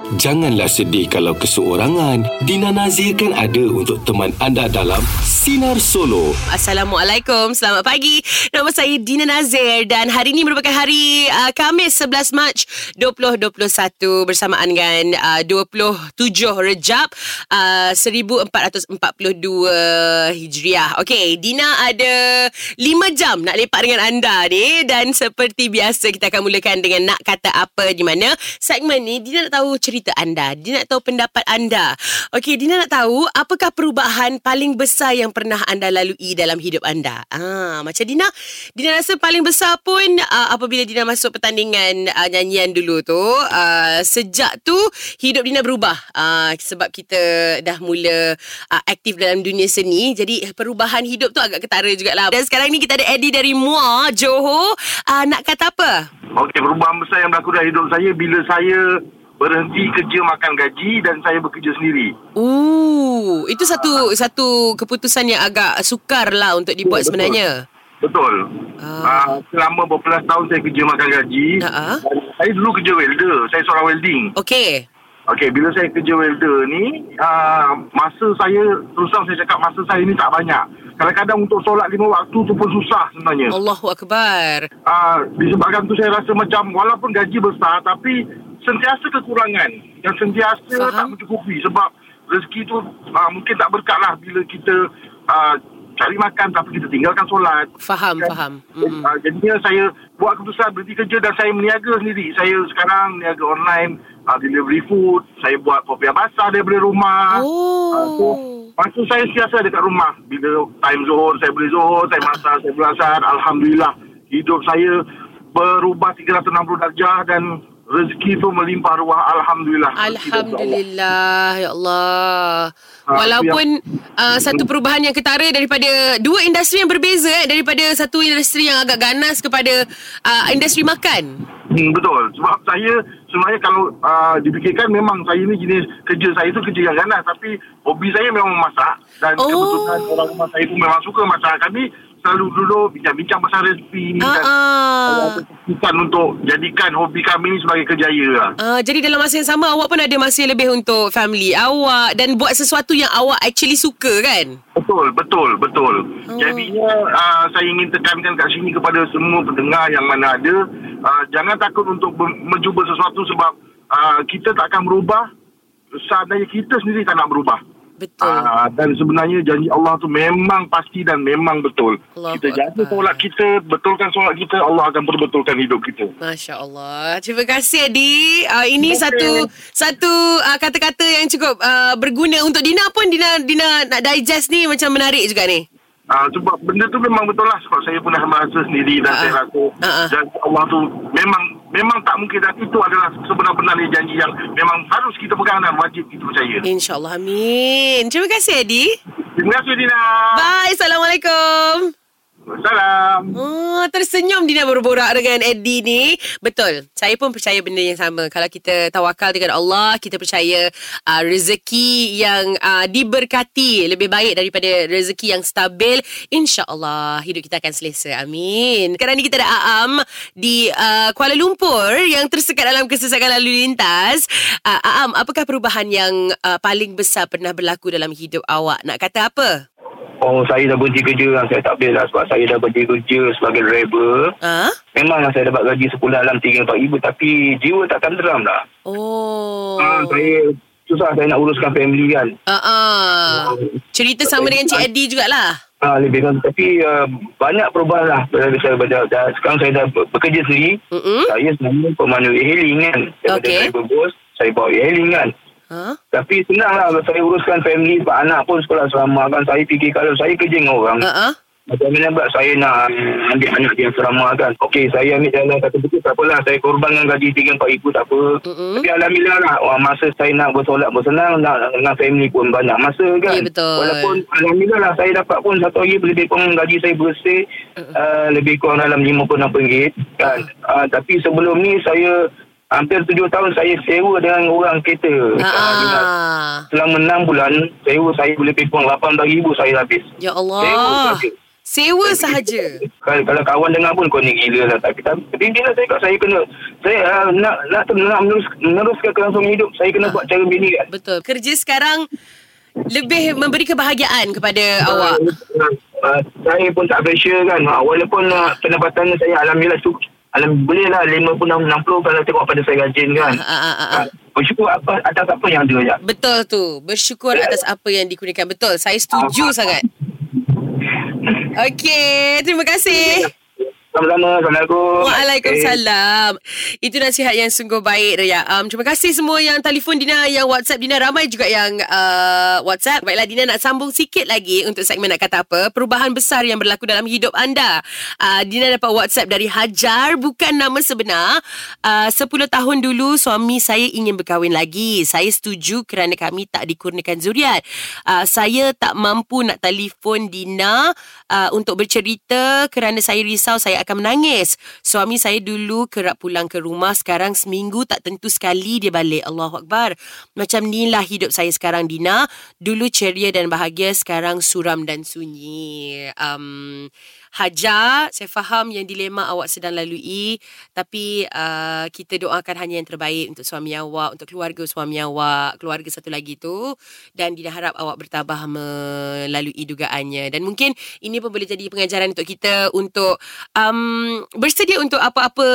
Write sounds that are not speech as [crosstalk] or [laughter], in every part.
Janganlah sedih kalau keseorangan. Dina Nazir kan ada untuk teman anda dalam Sinar Solo. Assalamualaikum, selamat pagi. Nama saya Dina Nazir dan hari ini merupakan hari uh, Khamis 11 Mac 2021 bersamaan dengan uh, 27 Rejab uh, 1442 Hijriah. Okey, Dina ada 5 jam nak lepak dengan anda ni dan seperti biasa kita akan mulakan dengan nak kata apa di mana segmen ni Dina nak tahu cerita anda. Dina nak tahu pendapat anda. Okey, Dina nak tahu apakah perubahan paling besar yang pernah anda lalui dalam hidup anda. Ah, macam Dina, Dina rasa paling besar pun uh, apabila Dina masuk pertandingan uh, nyanyian dulu tu, uh, sejak tu hidup Dina berubah. Uh, sebab kita dah mula uh, aktif dalam dunia seni. Jadi perubahan hidup tu agak ketara jugalah. Dan sekarang ni kita ada Eddie dari Muar, Johor. Uh, nak kata apa? Okey, perubahan besar yang berlaku dalam hidup saya bila saya berhenti kerja makan gaji dan saya bekerja sendiri. Ooh, itu satu satu keputusan yang agak sukar lah untuk dibuat betul. sebenarnya. Betul. Uh, selama berbelas tahun saya kerja makan gaji. Dan Saya dulu kerja welder. Saya seorang welding. Okey. Okey, bila saya kerja welder ni, uh, masa saya, terus terang saya cakap masa saya ni tak banyak. Kadang-kadang untuk solat lima waktu tu pun susah sebenarnya. Allahu akbar. uh, disebabkan tu saya rasa macam walaupun gaji besar tapi sentiasa kekurangan dan sentiasa Faham. tak mencukupi sebab rezeki tu uh, mungkin tak berkat lah bila kita uh, cari makan tapi kita tinggalkan solat. Faham, Kan? faham. Mm. Uh, jadinya saya buat keputusan berhenti kerja dan saya meniaga sendiri. Saya sekarang niaga online, uh, delivery food, saya buat kopi basah daripada rumah. Ah, so, Oh. Masa saya sentiasa dekat rumah. Bila time zuhur, saya beli zuhur, saya masak, saya beli asar. Alhamdulillah, hidup saya berubah 360 darjah dan rezeki tu melimpah ruah. Alhamdulillah. Alhamdulillah ya Allah. Ah, Walaupun uh, satu perubahan yang ketara daripada dua industri yang berbeza eh, daripada satu industri yang agak ganas kepada uh, industri makan. Hmm, betul. Sebab saya sebenarnya kalau uh, dipikirkan memang saya ni jenis kerja saya tu kerja yang ganas. Tapi hobi saya memang memasak. Dan Oh. kebetulan orang rumah saya pun memang suka masak. Kami selalu dulu bincang-bincang pasal resipi. Ah, dan ah. Bukan untuk jadikan hobi kami ni sebagai kerjaya lah. Uh, jadi dalam masa yang sama awak pun ada masa lebih untuk family awak dan buat sesuatu yang awak actually suka kan? Betul, betul, betul. Oh. Jadinya uh, saya ingin tekankan kat sini kepada semua pendengar yang mana ada, uh, jangan takut untuk ber- mencuba sesuatu sebab uh, kita tak akan berubah seandainya kita sendiri tak nak berubah. Betul. Uh, dan sebenarnya janji Allah tu memang pasti dan memang betul. Allahu kita jaga solat kita, betulkan solat kita, Allah akan perbetulkan hidup kita. Masya Allah. Terima kasih Adi. Uh, ini Okey. satu satu uh, kata-kata yang cukup uh, berguna untuk Dina pun Dina Dina nak digest ni macam menarik juga ni. Uh, sebab benda tu memang betul lah sebab saya pun dah merasa sendiri dan Ah, saya rasa ah, ah. janji Allah tu memang memang tak mungkin dan itu adalah sebenar-benarnya janji yang memang harus kita pegang dan wajib kita percaya. InsyaAllah amin. Terima kasih Adi. Terima kasih Dina. Bye. Assalamualaikum. Salam. Oh, tersenyum Dina berborak dengan Eddie ni. Betul. Saya pun percaya benda yang sama. Kalau kita tawakal dengan Allah, kita percaya uh, rezeki yang uh, diberkati lebih baik daripada rezeki yang stabil. InsyaAllah hidup kita akan selesa. Amin. Sekarang ni kita ada Aam di uh, Kuala Lumpur yang tersekat dalam kesesakan lalu lintas. Uh, Aam, apakah perubahan yang uh, paling besar pernah berlaku dalam hidup awak? Nak kata apa? Oh, saya dah berhenti kerja lah. Saya tak boleh lah sebab saya dah berhenti kerja sebagai driver. Ha? Memanglah saya dapat gaji sebulan dalam 3-4 ribu tapi jiwa tak tenteram dah. Oh. Ha, saya susah saya nak uruskan family kan. Uh, uh. Cerita sama dengan Cik Eddie jugalah. Ha, lebih kan tapi uh, banyak perubahan lah Bila saya dah, dah, sekarang saya dah bekerja sendiri Mm-mm. saya sebenarnya pemandu e-hailing kan daripada Okey. driver bos saya bawa e-hailing kan Ha? tapi senang lah saya uruskan family sebab anak pun sekolah selama kan saya fikir kalau saya kerja dengan orang Uh, uh. Macam mana pula saya nak ambil anak dia asrama kan. Okey, saya ambil jalan kata betul tak apalah. Saya korbankan gaji 3-4 ribu tak apa. Mm-mm. Tapi Alhamdulillah lah. Wah, masa saya nak bersolat bersenang, nak dengan family pun banyak masa kan. Ya, betul. Walaupun Alhamdulillah lah saya dapat pun satu hari lebih kurang gaji saya bersih. Uh, lebih kurang dalam RM50-60 kan. Uh, tapi sebelum ni saya hampir 7 tahun saya sewa dengan orang kereta. Ah, Ah, ah. Selama 6 bulan, sewa saya boleh lebih kurang RM18,000 saya habis. Ya Sewa Allah. saja. Sewa sahaja. Kalau, kalau kawan dengar pun kau ni gila lah. Tapi, tapi dia lah saya kat saya kena, saya uh, nak, nak, nak menerus, meneruskan kelangsungan hidup. Saya kena buat cara bini kan. Betul. Kerja sekarang lebih memberi kebahagiaan kepada awak. Uh, uh, saya pun tak pressure kan. Uh, walaupun uh, pendapatan saya alhamdulillah tu Alam boleh lah 50 60 kalau tengok pada saya rajin kan. Ah, ah, ah. Uh, bersyukur apa atas apa yang ada ya. Betul tu. Bersyukur atas apa yang dikurniakan. Betul. Saya setuju sangat. Okey, terima kasih. Sama-sama. Assalamualaikum. Waalaikumsalam. Itu nasihat yang sungguh baik Raya. Um, terima kasih semua yang telefon Dina, yang WhatsApp Dina. Ramai juga yang uh, WhatsApp. Baiklah Dina nak sambung sikit lagi untuk segmen nak kata apa. Perubahan besar yang berlaku dalam hidup anda. Uh, Dina dapat WhatsApp dari Hajar. Bukan nama sebenar. Uh, 10 tahun dulu suami saya ingin berkahwin lagi. Saya setuju kerana kami tak dikurniakan zuriat. Uh, saya tak mampu nak telefon Dina uh, untuk bercerita kerana saya risau saya akan menangis. Suami saya dulu kerap pulang ke rumah. Sekarang seminggu tak tentu sekali dia balik. Allahu Akbar. Macam inilah hidup saya sekarang, Dina. Dulu ceria dan bahagia. Sekarang suram dan sunyi. Um, Hajar, saya faham yang dilema awak sedang lalui. Tapi uh, kita doakan hanya yang terbaik untuk suami awak, untuk keluarga suami awak, keluarga satu lagi tu. Dan Dina harap awak bertabah melalui dugaannya. Dan mungkin ini pun boleh jadi pengajaran untuk kita untuk um, bersedia untuk apa-apa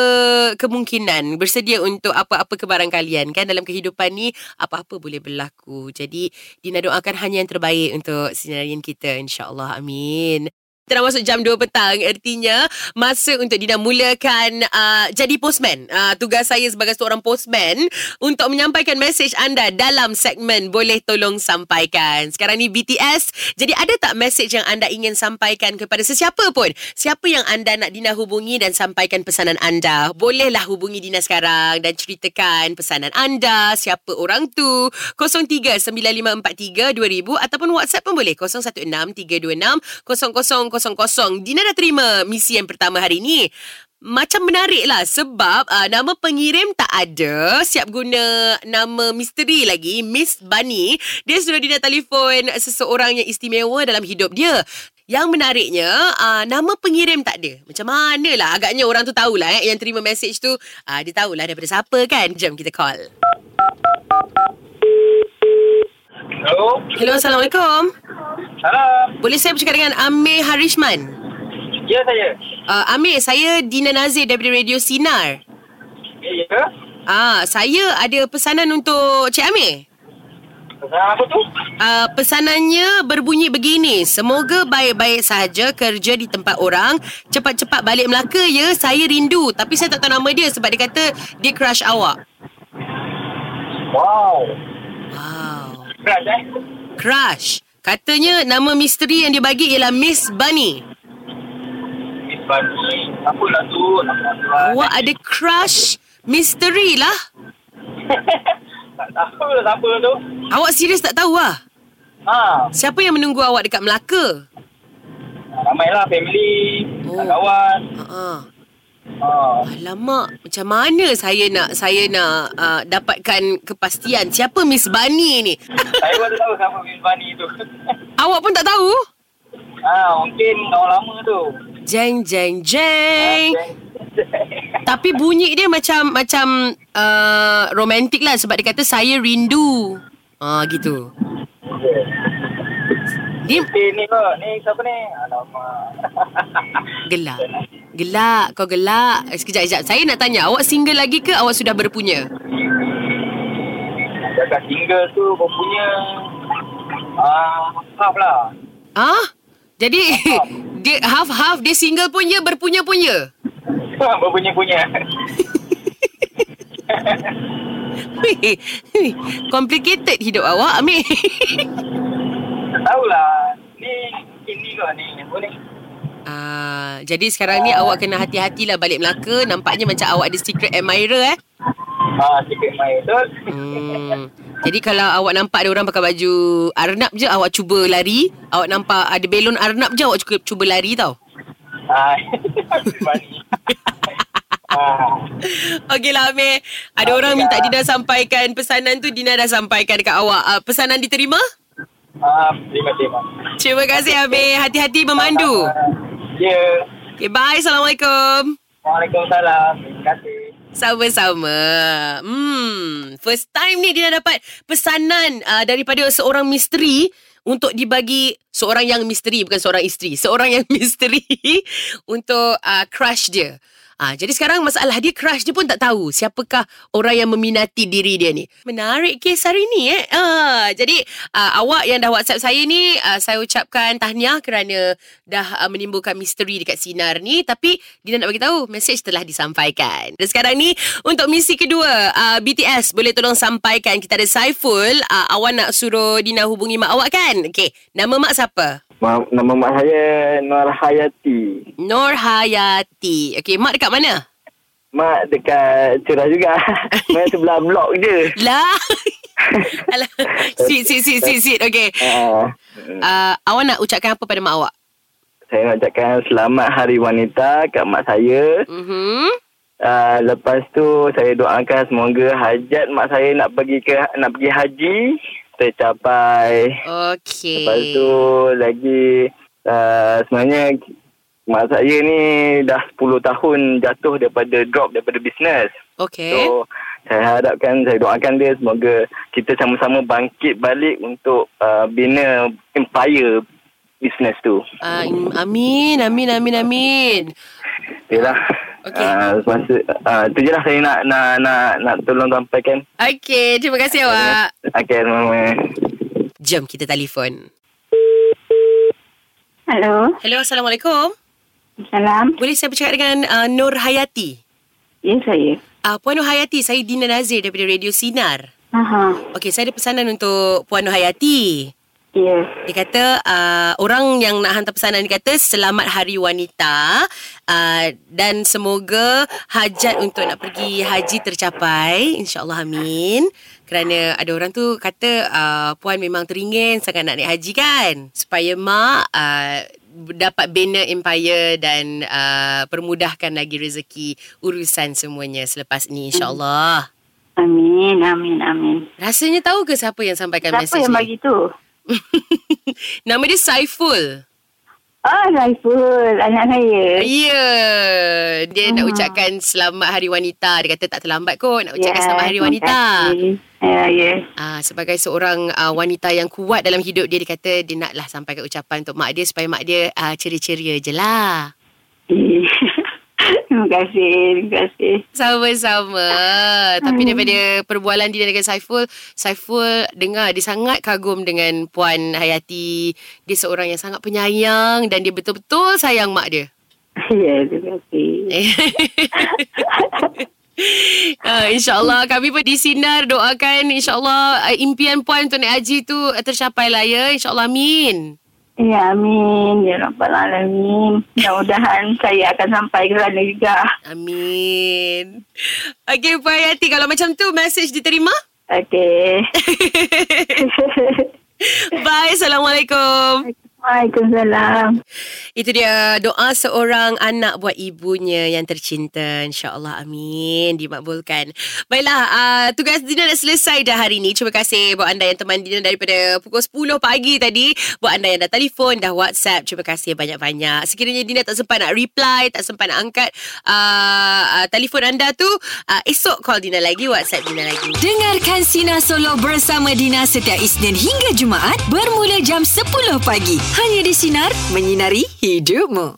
kemungkinan. Bersedia untuk apa-apa kebarangkalian. Kan dalam kehidupan ni, apa-apa boleh berlaku. Jadi Dina doakan hanya yang terbaik untuk sinarian kita. InsyaAllah. Amin. Kita masuk jam 2 petang. Artinya Masa untuk Dina mulakan uh, Jadi postman. Uh, Tugas saya sebagai seorang postman Untuk menyampaikan mesej anda Dalam segmen Boleh tolong sampaikan. Sekarang ni BTS Jadi ada tak mesej yang anda ingin sampaikan Kepada sesiapa pun? Siapa yang anda nak Dina hubungi Dan sampaikan pesanan anda? Bolehlah hubungi Dina sekarang Dan ceritakan pesanan anda. Siapa orang tu? 0395432000 Ataupun WhatsApp pun boleh. 016326 0000. Dina dah terima misi yang pertama hari ni. Macam menarik lah sebab uh, nama pengirim tak ada. Siap guna nama misteri lagi. Miss Bunny. Dia sudah Dina telefon seseorang yang istimewa dalam hidup dia. Yang menariknya, uh, nama pengirim tak ada. Macam mana lah. Agaknya orang tu tahulah eh, yang terima message tu. Uh, dia tahulah daripada siapa kan. Jom kita call. Hello. Hello, Assalamualaikum. Salam. Boleh saya bercakap dengan Amir Harishman? Ya saya. Uh, Amir, saya Dina Nazir daripada Radio Sinar. Ya, ya. Ah, saya ada pesanan untuk Cik Amir. Pesanan apa tu? Uh, pesanannya berbunyi begini. Semoga baik-baik sahaja kerja di tempat orang. Cepat-cepat balik Melaka ya. Saya rindu. Tapi saya tak tahu nama dia sebab dia kata dia crush awak. Wow. Berat eh? Crush. Katanya nama misteri yang dia bagi ialah Miss Bunny. Miss Bani. Apa lah tu? Awak ada crush misteri lah. [laughs] Tak tahu lah siapa tu. Awak serius tak tahu lah? Ha. Siapa yang menunggu awak dekat Melaka? Ramai lah family. Oh. Kawan. Uh-uh. Ha. Alamak, macam mana saya nak saya nak uh, dapatkan kepastian siapa Miss Bani ni? Saya pun tak tahu siapa Miss Bani tu. [laughs] Awak pun tak tahu? ha, mungkin kawan lama tu. Jeng jeng jeng. [laughs] Tapi bunyi dia macam macam uh, romantik lah sebab dia kata saya rindu. Ah gitu. Dia Eh, ni kok. Ni siapa ni? Alamak. gelak. Gelak, kau gelak. Eh, Sekejap, sekejap. Saya nak tanya, awak single lagi ke awak sudah berpunya? Cakap single tu kau punya ah half lah. Ah? Jadi [laughs] dia half-half dia single pun ya, berpunya pun ya. [laughs] Berpunya-punya. [laughs] Weh, Complicated hidup awak, Amir. Tahulah. Ni ni? Ah, jadi sekarang ni awak kena hati-hatilah balik Melaka. Nampaknya macam awak ada secret admirer eh. Ah. Hmm. Jadi kalau awak nampak ada orang pakai baju Arnab je awak cuba lari. Awak nampak ada belon Arnab je awak cuba, cuba lari tau. Ah. [laughs] Ah. Okeylah Amir. Ada Okey orang lah. minta Dina sampaikan pesanan tu Dina dah sampaikan dekat awak. Uh, pesanan diterima? Ah, terima terima. Terima kasih Amir. Hati-hati memandu. Ya. Okay, bye. Assalamualaikum. Waalaikumsalam. Terima kasih. Sama-sama. Hmm, first time ni dia dapat pesanan uh, daripada seorang misteri untuk dibagi seorang yang misteri bukan seorang isteri, seorang yang [laughs] misteri untuk uh, crush dia. Ah, jadi sekarang masalah dia crush dia pun tak tahu siapakah orang yang meminati diri dia ni. Menarik kes hari ni eh. Ah, jadi ah, awak yang dah WhatsApp saya ni ah, saya ucapkan tahniah kerana dah ah, menimbulkan misteri dekat sinar ni tapi dia nak bagi tahu mesej telah disampaikan. Dan sekarang ni untuk misi kedua ah, BTS boleh tolong sampaikan kita ada Saiful ah, awak nak suruh Dina hubungi mak awak kan? Okey, nama mak siapa? Ma- nama mak saya Nur Hayati. Nur Hayati. Okey, mak dekat mana? Mak dekat Curah juga. [laughs] Mak sebelah blok je. Lah. [laughs] Alah. Sweet, sweet, sweet, sweet, sweet. Okay. Uh, Uh, awak nak ucapkan apa pada mak awak? saya nak ucapkan selamat Hari Wanita kat mak saya. Mm-hmm. Uh, lepas tu saya doakan semoga hajat mak saya nak pergi ke nak pergi haji tercapai. Okay. Lepas tu lagi uh, sebenarnya mak saya ni dah 10 tahun jatuh daripada drop daripada bisnes. Okay. So saya harapkan saya doakan dia semoga kita sama-sama bangkit balik untuk uh, bina empire bisnes tu. Uh, amin, amin, amin, amin. Yalah. Okey. Uh, semasa uh, tu je lah saya nak nak nak nak tolong sampaikan. Okay, terima kasih awak. Okey, mama. Jom kita telefon. Hello. Hello, Assalamualaikum. Salam. Boleh saya bercakap dengan uh, Nur Hayati? Ya, saya. Uh, Puan Nur Hayati, saya Dina Nazir daripada Radio Sinar. Aha. Okey, saya ada pesanan untuk Puan Nur Hayati. Ya. Dia kata uh, orang yang nak hantar pesanan dia kata selamat hari wanita uh, dan semoga hajat untuk nak pergi haji tercapai insyaallah amin kerana ada orang tu kata uh, puan memang teringin sangat nak naik haji kan supaya mak uh, dapat bina empire dan uh, permudahkan lagi rezeki urusan semuanya selepas ni insyaallah Amin, amin, amin. rasanya tahu ke siapa yang sampaikan Siapa mesej yang ni bagi tu? [laughs] nama dia Saiful Ah, Raiful, anak saya. Ya, dia nak Ah. ucapkan selamat Hari Wanita. Dia kata tak terlambat kot nak ucapkan Ya, selamat Hari terima Wanita. Ya, ya. Ah, sebagai seorang uh, wanita yang kuat dalam hidup dia, dia kata dia naklah sampaikan ucapan untuk mak dia supaya mak dia uh, ceria-ceria je lah. Eh, [laughs] terima kasih, terima kasih. Sama-sama. Tapi Hmm. daripada perbualan dia dengan Saiful, Saiful dengar dia sangat kagum dengan Puan Hayati. Dia seorang yang sangat penyayang dan dia betul-betul sayang mak dia. [laughs] Ya, terima kasih. Uh, [laughs] InsyaAllah kami pun di Sinar doakan InsyaAllah uh, impian puan untuk naik haji tu tercapai lah ya InsyaAllah amin Ya, amin. Ya, Rabbal Alamin. Mudah-mudahan [laughs] saya akan sampai ke sana juga. Amin Okay Puan Hayati Kalau macam tu Message diterima Okey. [laughs] Bye Assalamualaikum Waalaikumsalam. Itu dia doa seorang anak buat ibunya yang tercinta. InsyaAllah amin. Dimakbulkan. Baiklah, uh, tugas Dina dah selesai dah hari ni. Terima kasih buat anda yang teman Dina daripada pukul 10 pagi tadi. Buat anda yang dah telefon, dah WhatsApp. Terima kasih banyak-banyak. Sekiranya Dina tak sempat nak reply, tak sempat nak angkat uh, uh, telefon anda tu, uh, esok call Dina lagi, WhatsApp Dina lagi. Dengarkan Sina Solo bersama Dina setiap Isnin hingga Jumaat bermula jam 10 pagi. Hanya di Sinar, menyinari hidupmu.